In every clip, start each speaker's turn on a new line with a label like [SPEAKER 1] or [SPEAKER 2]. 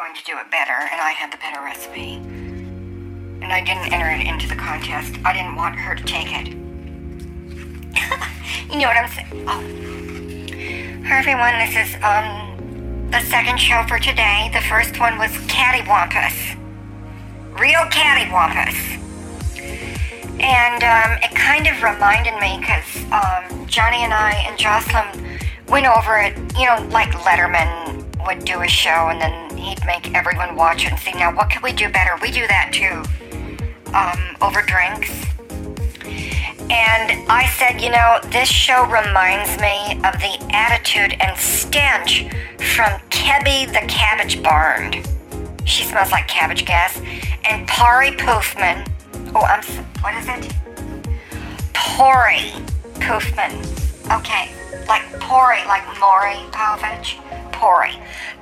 [SPEAKER 1] going to do it better, and I had the better recipe. And I didn't enter it into the contest. I didn't want her to take it. you know what I'm saying? Oh. Hi everyone, this is um the second show for today. The first one was Cattywampus. Real Cattywampus. And um, it kind of reminded me because um, Johnny and I and Jocelyn went over it, you know, like Letterman would do a show and then he'd make everyone watch it and see, now what can we do better? We do that too. Um, over drinks. And I said, you know, this show reminds me of the attitude and stench from Kebby the Cabbage Barn. She smells like cabbage gas. And Pari Poofman. Oh, I'm. What is it? Pori Poofman. Okay, like Pori, like Maury Povich. Pori.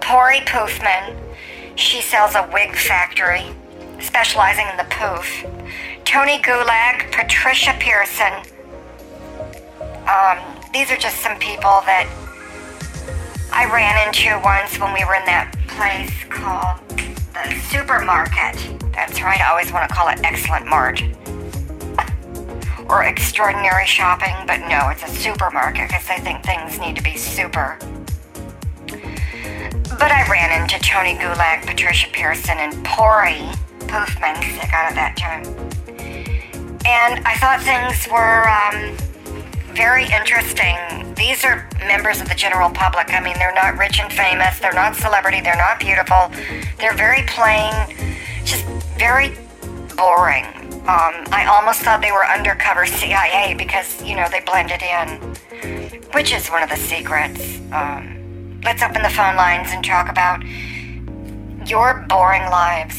[SPEAKER 1] Pori Poofman. She sells a wig factory, specializing in the poof. Tony Gulag, Patricia Pearson. Um, these are just some people that I ran into once when we were in that place called the supermarket. That's right, I always want to call it Excellent Mart. or extraordinary shopping, but no, it's a supermarket because they think things need to be super. But I ran into Tony Gulag, Patricia Pearson, and Pori Poofman, sick out of that time. And I thought things were um, very interesting. These are members of the general public. I mean, they're not rich and famous, they're not celebrity, they're not beautiful. They're very plain, just very boring. Um, I almost thought they were undercover CIA because, you know, they blended in, which is one of the secrets. Um, let's open the phone lines and talk about your boring lives.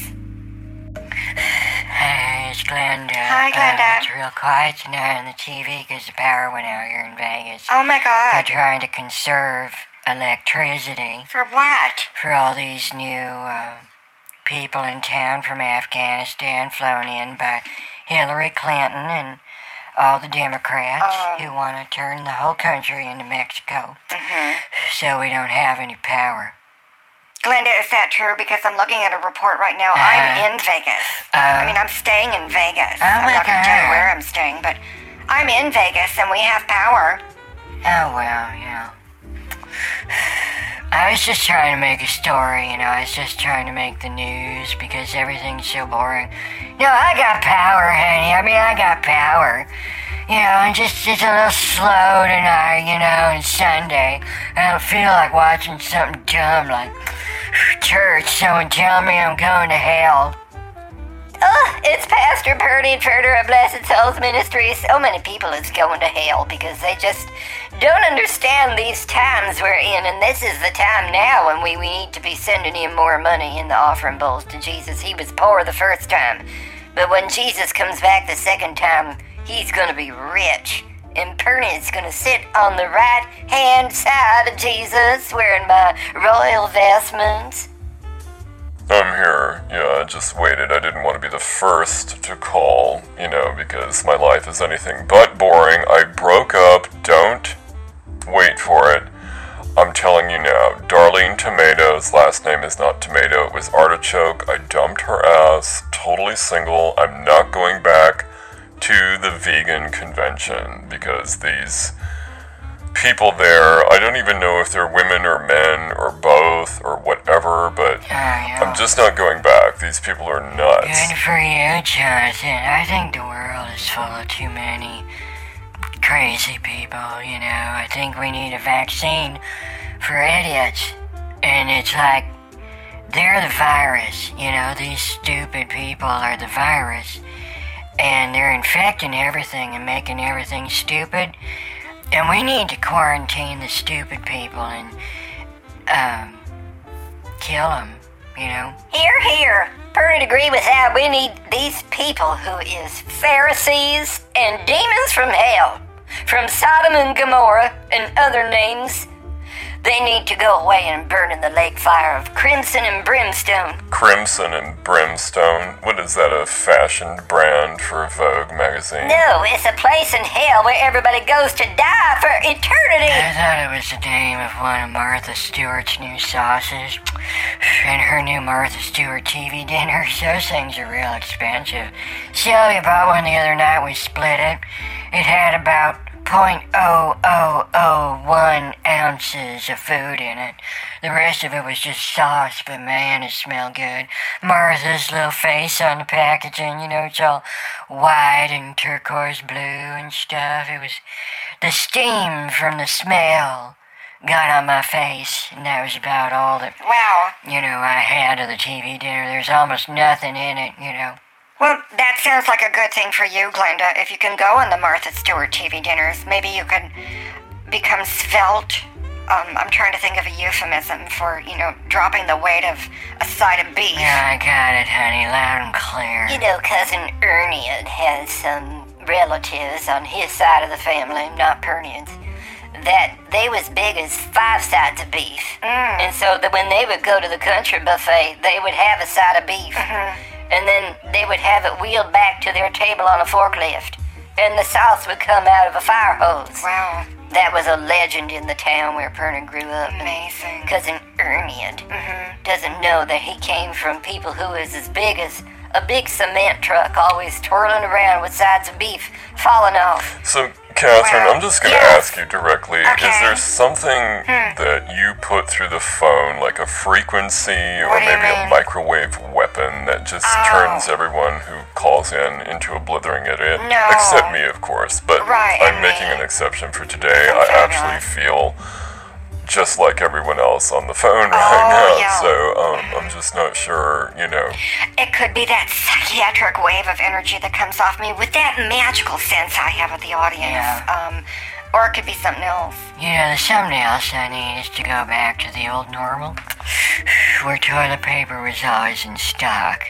[SPEAKER 2] Hey, it's Glenda.
[SPEAKER 1] Hi, Glenda.
[SPEAKER 2] Uh, it's real quiet tonight on the TV because the power went out here in Vegas.
[SPEAKER 1] Oh my God.
[SPEAKER 2] They're trying to conserve electricity
[SPEAKER 1] For what?
[SPEAKER 2] for all these new uh, people in town from Afghanistan flown in by Hillary Clinton and all the Democrats
[SPEAKER 1] Oh.
[SPEAKER 2] who want to turn the whole country into Mexico
[SPEAKER 1] hmm
[SPEAKER 2] so we don't have any power.
[SPEAKER 1] Glenda, is that true? Because I'm looking at a report right now.
[SPEAKER 2] Uh,
[SPEAKER 1] I'm in Vegas. I mean, I'm staying in Vegas.
[SPEAKER 2] Oh
[SPEAKER 1] I'm not going to tell you where I'm staying, but I'm in Vegas and we have power.
[SPEAKER 2] Oh, well, yeah. I was just trying to make a story, you know, I was just trying to make the news because everything's so boring. No, I got power, honey. I mean, I got power. You know, I'm just, it's a little slow tonight, you know, and Sunday. I don't feel like watching something dumb like church. Someone tell me I'm going to hell.
[SPEAKER 1] Oh, it's Pastor Purdy Furter of Blessed Souls Ministry. So many people is going to hell because they just don't understand these times we're in, and this is the time now when we, we need to be sending in more money in the offering bowls to Jesus. He was poor the first time, but when Jesus comes back the second time, he's gonna be rich. And Perney's gonna sit on the right hand side of Jesus wearing my royal vestments.
[SPEAKER 3] I'm here. Yeah, I just waited. I didn't want to be the first to call, you know, because my life is anything but boring. I broke up. Don't wait for it. I'm telling you now, Darlene Tomatoes, last name is not Tomato, it was Artichoke. I dumped her ass, totally single. I'm not going back to the vegan convention because these people there, I don't even know if they're women or men or both or whatever, but
[SPEAKER 2] yeah.
[SPEAKER 3] I'm just not going back. These people are nuts.
[SPEAKER 2] Good for you, Jonathan. I think the world is full of too many crazy people, you know. I think we need a vaccine for idiots. And it's like, they're the virus, you know. These stupid people are the virus. And they're infecting everything and making everything stupid. And we need to quarantine the stupid people and, um, kill them, you know.
[SPEAKER 1] Here, here. Purdy agree with that. We need these people who is Pharisees and demons from hell, from Sodom and Gomorrah and other names. They need to go away and burn in the lake fire of crimson and brimstone.
[SPEAKER 3] Crimson and Brimstone. What is that, a fashion brand for Vogue magazine?
[SPEAKER 1] No, it's a place in hell where everybody goes to die for eternity.
[SPEAKER 2] I thought it was the name of one of Martha Stewart's new sauces. And her new Martha Stewart TV dinners. Those things are real expensive. Sylvia bought one the other night. We split it. It had about 0.0001 ounces of food in it. The rest of it was just sauce, but man, it smelled good. Martha's little face on the packaging, you know, it's all white and turquoise blue and stuff. It was the steam from the smell got on my face, and that was about all that,
[SPEAKER 1] Wow.
[SPEAKER 2] you know, I had of the TV dinner. There's almost nothing in it, you know.
[SPEAKER 1] Well, that sounds like a good thing for you, Glenda. If you can go on the Martha Stewart TV dinners, maybe you can become svelte. Um, I'm trying to think of a euphemism for, you know, dropping the weight of a side of beef.
[SPEAKER 2] Yeah, I got it, honey, loud and clear.
[SPEAKER 1] You know, cousin Ernie has some relatives on his side of the family, not Pernians, that they was big as five sides of beef. And so that when they would go to the country buffet, they would have a side of beef. And then they would have it wheeled back to their table on a forklift. And the sauce would come out of a fire hose. Wow. That was a legend in the town where Perna grew up. Amazing. Cousin Ernie mm-hmm. doesn't know that he came from people who was as big as a big cement truck, always twirling around with sides of beef falling off.
[SPEAKER 3] So, Catherine,
[SPEAKER 1] Well,
[SPEAKER 3] I'm just going to
[SPEAKER 1] yes.
[SPEAKER 3] ask you directly
[SPEAKER 1] Okay.
[SPEAKER 3] is there something
[SPEAKER 1] Hmm.
[SPEAKER 3] that you put through the phone, like a frequency or maybe a microwave weapon that just
[SPEAKER 1] Oh.
[SPEAKER 3] turns everyone who calls in into a blithering idiot?
[SPEAKER 1] No.
[SPEAKER 3] Except me, of course. But
[SPEAKER 1] Right,
[SPEAKER 3] I'm making
[SPEAKER 1] me.
[SPEAKER 3] an exception for today. I actually feel just like everyone else on the phone right
[SPEAKER 1] Oh,
[SPEAKER 3] now.
[SPEAKER 1] yeah.
[SPEAKER 3] So um, I'm just not sure, you know.
[SPEAKER 1] It could be that psychiatric wave of energy that comes off me with that magical sense I have of the audience.
[SPEAKER 2] Yeah.
[SPEAKER 1] Um, or it could be something else.
[SPEAKER 2] You know, there's something else I need is to go back to the old normal, where toilet paper was always in stock.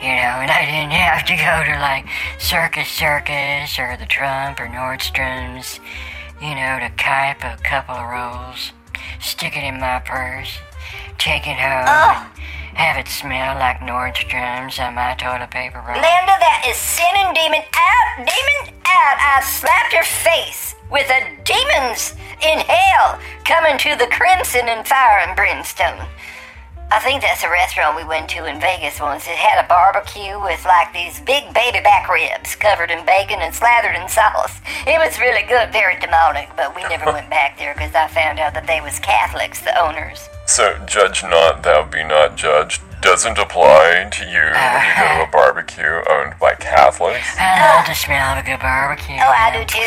[SPEAKER 2] You know, and I didn't have to go to like Circus Circus or the Trump or Nordstrom's, you know, to type a couple of rolls, stick it in my purse, take it home, and have it smell like Nordstrom's on my toilet paper roll.
[SPEAKER 1] Linda, that is sin and demon out, demon out. I slapped your face with a demons in hell coming to the crimson and fire and brimstone. I think that's a restaurant we went to in Vegas once. It had a barbecue with like these big baby back ribs covered in bacon and slathered in sauce. It was really good, very demonic, but we never went back there because I found out that they was Catholics, the owners.
[SPEAKER 3] So, judge not, thou be not judged doesn't apply to you when you go to a uh-huh. barbecue owned by Catholics.
[SPEAKER 2] I love the smell of a good barbecue.
[SPEAKER 1] Oh, I do too.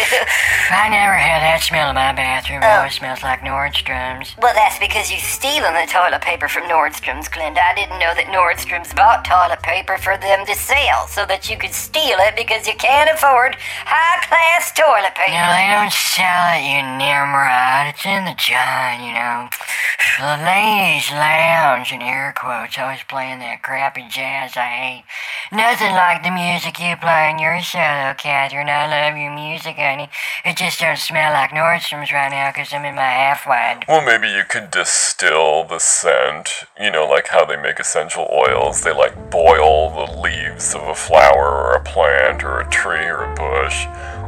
[SPEAKER 2] I never had that smell in my bathroom. It
[SPEAKER 1] Oh.
[SPEAKER 2] always smells like Nordstrom's.
[SPEAKER 1] Well, that's because you stealing the toilet paper from Nordstrom's, Glenda. I didn't know that Nordstrom's bought toilet paper for them to sell so that you could steal it because you can't afford high-class toilet paper.
[SPEAKER 2] No, they don't sell it, you Nimrod. It's in the John, you know. Ladies' lounge, in air quotes, always playing that crappy jazz I hate. Nothing like the music you play in your solo, Catherine. I love your music, honey. It just don't smell like Nordstrom's right now 'cause I'm in my half-wide.
[SPEAKER 3] Well, maybe you could distill the scent, you know, like how they make essential oils. They like boil the leaves of a flower or a plant or a tree or a bush.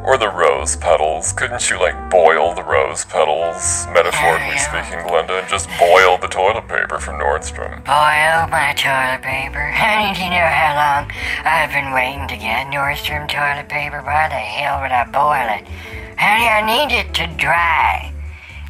[SPEAKER 3] Or the rose petals. Couldn't you, like, boil the rose petals, metaphorically
[SPEAKER 2] Yeah.
[SPEAKER 3] speaking, Glenda, and just boil the toilet paper from Nordstrom?
[SPEAKER 2] Boil my toilet paper. Honey, do you know how long I've been waiting to get Nordstrom toilet paper? Why the hell would I boil it? Honey, I need it to dry.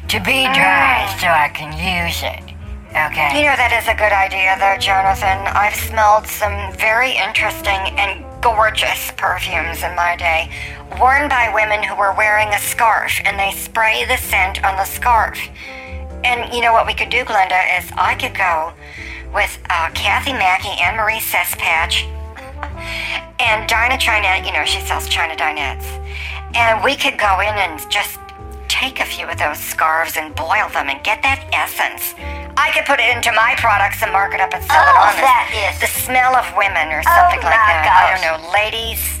[SPEAKER 2] To be dry ah. so I can use it. Okay?
[SPEAKER 1] You know, that is a good idea, though, Jonathan. I've smelled some very interesting and gorgeous perfumes in my day, worn by women who were wearing a scarf, and they spray the scent on the scarf. And you know what we could do, Glenda, is I could go with uh, Kathy Mackey and Marie Sespatch and Dinah Chinette, you know, she sells China Dinettes. And we could go in and just take a few of those scarves and boil them and get that essence. I could put it into my products and mark it up and sell it
[SPEAKER 4] Oh,
[SPEAKER 1] on.
[SPEAKER 4] that is-
[SPEAKER 1] the smell of women or something like oh
[SPEAKER 4] my
[SPEAKER 1] that. I don't know, ladies,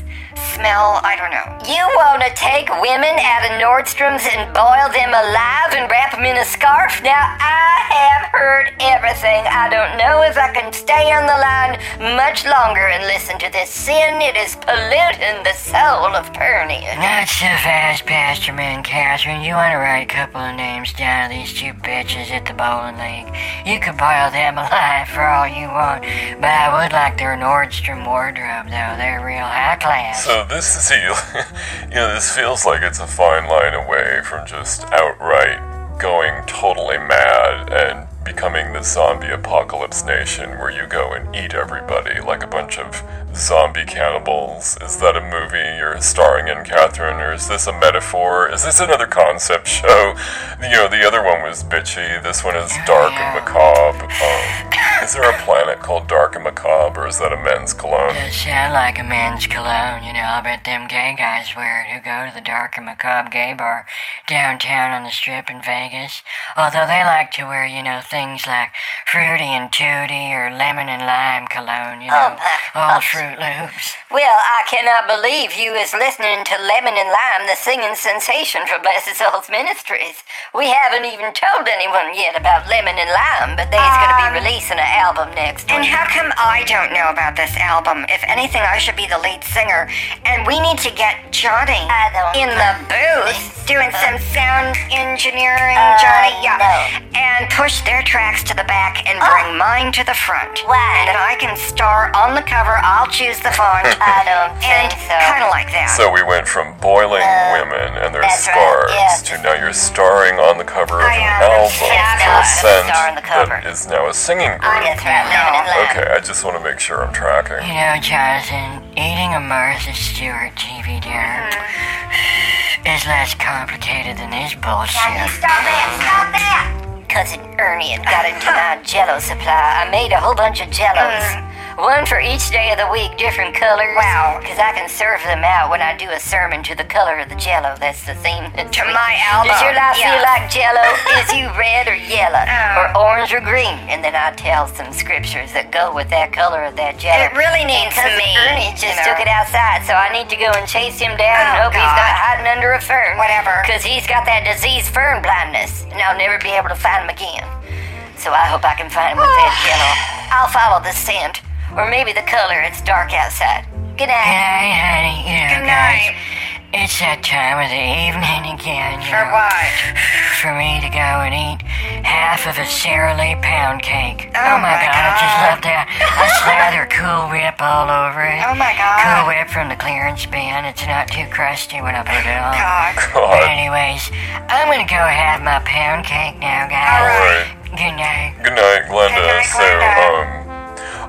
[SPEAKER 1] smell. I don't know.
[SPEAKER 4] You want to take women out of Nordstrom's and boil them alive and wrap them in a scarf? Now, I have heard everything. I don't know if I can stay on the line much longer and listen to this sin. It is polluting the soul of Pernia.
[SPEAKER 2] Not so fast, Pastor Man Catherine. You want to write a couple of names down of these two bitches at the bowling league. You could boil them alive for all you want, but I would like their Nordstrom wardrobe, though. They're real high class.
[SPEAKER 3] Oh, So this is you know this feels like it's a fine line away from just outright going totally mad and becoming the zombie apocalypse nation where you go and eat everybody like a bunch of zombie cannibals. Is that a movie you're starring in, Catherine, or is this a metaphor? Is this another concept show? You know, the other one was bitchy. This one is dark and macabre. Um, is there a planet called Dark and Macabre, or is that a men's cologne?
[SPEAKER 2] Does sound like a men's cologne, you know. I bet them gay guys wear it who go to the dark and macabre gay bar downtown on the strip in Vegas. Although they like to wear, you know, things like fruity and tooty or lemon and lime cologne, you know.
[SPEAKER 4] Oh,
[SPEAKER 2] all
[SPEAKER 4] gosh.
[SPEAKER 2] Fruit Loops.
[SPEAKER 4] Well, I cannot believe you is listening to Lemon and Lime, the singing sensation for Blessed Souls Ministries. We haven't even told anyone yet about Lemon and Lime, but they's going to be
[SPEAKER 1] Um,
[SPEAKER 4] releasing an album next
[SPEAKER 1] And
[SPEAKER 4] week.
[SPEAKER 1] how come I don't know about this album? If anything, I should be the lead singer. And we need to get Johnny in the booth doing some sound engineering,
[SPEAKER 4] Uh,
[SPEAKER 1] Johnny. Yeah.
[SPEAKER 4] no.
[SPEAKER 1] And push their tracks to the back and bring mine to the front.
[SPEAKER 4] Why?
[SPEAKER 1] And then I can star on the cover. I'll choose the font.
[SPEAKER 4] I don't
[SPEAKER 1] and
[SPEAKER 4] think so.
[SPEAKER 1] kind of like that.
[SPEAKER 3] So we went from boiling uh, women and their
[SPEAKER 4] scars right,
[SPEAKER 3] scarves
[SPEAKER 4] yes.
[SPEAKER 3] to now you're starring on the cover of
[SPEAKER 1] I
[SPEAKER 3] an
[SPEAKER 1] am.
[SPEAKER 3] album for a scent
[SPEAKER 4] star on the cover.
[SPEAKER 3] that is now a singing group.
[SPEAKER 4] That's right, Lemon and Lime.
[SPEAKER 3] Okay, I just want to make sure I'm tracking.
[SPEAKER 2] You know, Jonathan, eating a Martha Stewart TV dinner mm-hmm. is less complicated than this bullshit.
[SPEAKER 1] Stop that! Stop that!
[SPEAKER 4] Cousin Ernie had got into my jello supply. I made a whole bunch of jellos. Mm. One for each day of the week, different colors.
[SPEAKER 1] Wow.
[SPEAKER 4] Because I can serve them out when I do a sermon to the color of the jello. That's the theme.
[SPEAKER 1] To my album.
[SPEAKER 4] Does your life feel like jello? Is you red or yellow?
[SPEAKER 1] Oh.
[SPEAKER 4] Or orange or green? And then I tell some scriptures that go with that color of that jello.
[SPEAKER 1] It really needs
[SPEAKER 4] and
[SPEAKER 1] me,
[SPEAKER 4] Ernie just
[SPEAKER 1] you know.
[SPEAKER 4] took it outside, so I need to go and chase him down and
[SPEAKER 1] Oh,
[SPEAKER 4] hope he's not hiding under a fern.
[SPEAKER 1] Whatever.
[SPEAKER 4] Because he's got that disease fern blindness, and I'll never be able to find him again. So I hope I can find him with that jello. I'll follow the scent, or maybe the color. It's dark outside. Good night.
[SPEAKER 2] Good
[SPEAKER 4] night.
[SPEAKER 2] night, honey. You know,
[SPEAKER 1] Good
[SPEAKER 2] guys,
[SPEAKER 1] night.
[SPEAKER 2] it's that time of the evening again. You
[SPEAKER 1] For
[SPEAKER 2] know,
[SPEAKER 1] what?
[SPEAKER 2] For me to go and eat half of a Sara Lee pound cake.
[SPEAKER 1] Oh,
[SPEAKER 2] my
[SPEAKER 1] my
[SPEAKER 2] god, I just love that. I slather Cool Whip all over it.
[SPEAKER 1] Oh my God.
[SPEAKER 2] Cool Whip from the clearance bin. It's not too crusty when I put it on.
[SPEAKER 1] God.
[SPEAKER 2] But anyways, I'm gonna go have my pound cake now, guys.
[SPEAKER 1] All
[SPEAKER 3] right.
[SPEAKER 2] Good night.
[SPEAKER 3] Good night, Glenda.
[SPEAKER 1] Good night,
[SPEAKER 3] so,
[SPEAKER 1] Glenda.
[SPEAKER 3] um,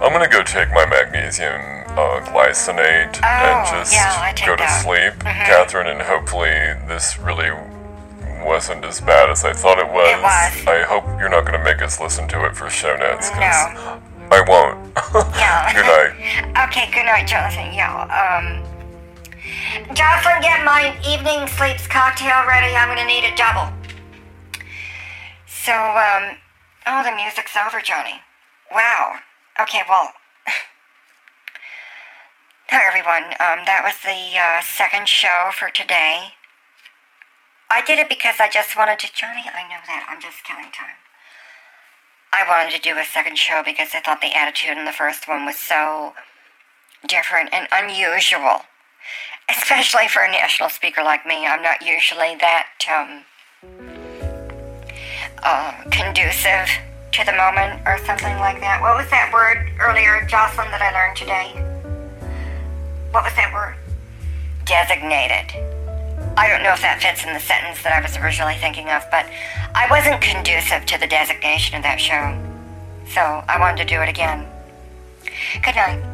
[SPEAKER 3] I'm gonna go take my magnesium uh, glycinate and
[SPEAKER 1] Oh,
[SPEAKER 3] just
[SPEAKER 1] yeah,
[SPEAKER 3] go to
[SPEAKER 1] that.
[SPEAKER 3] sleep, Catherine, and hopefully this really wasn't as bad as I thought it was.
[SPEAKER 1] It was.
[SPEAKER 3] I hope you're not gonna make us listen to it for show notes, 'cause
[SPEAKER 1] No.
[SPEAKER 3] I won't.
[SPEAKER 1] Yeah.
[SPEAKER 3] Good night.
[SPEAKER 1] Okay, good night, Jonathan. Yeah, um. Jocelyn, get my evening sleeps cocktail ready. I'm gonna need a double. So, um. Oh, the music's over, Johnny. Wow. Okay, well. Hi, everyone. Um, that was the uh, second show for today. I did it because I just wanted to. Johnny, I know that. I'm just killing time. I wanted to do a second show because I thought the attitude in the first one was so different and unusual. Especially for a national speaker like me. I'm not usually that um, uh, conducive to the moment or something like that. What was that word earlier, Jocelyn, that I learned today? What was that word? Designated. I don't know if that fits in the sentence that I was originally thinking of, but I wasn't conducive to the designation of that show. So I wanted to do it again. Good night.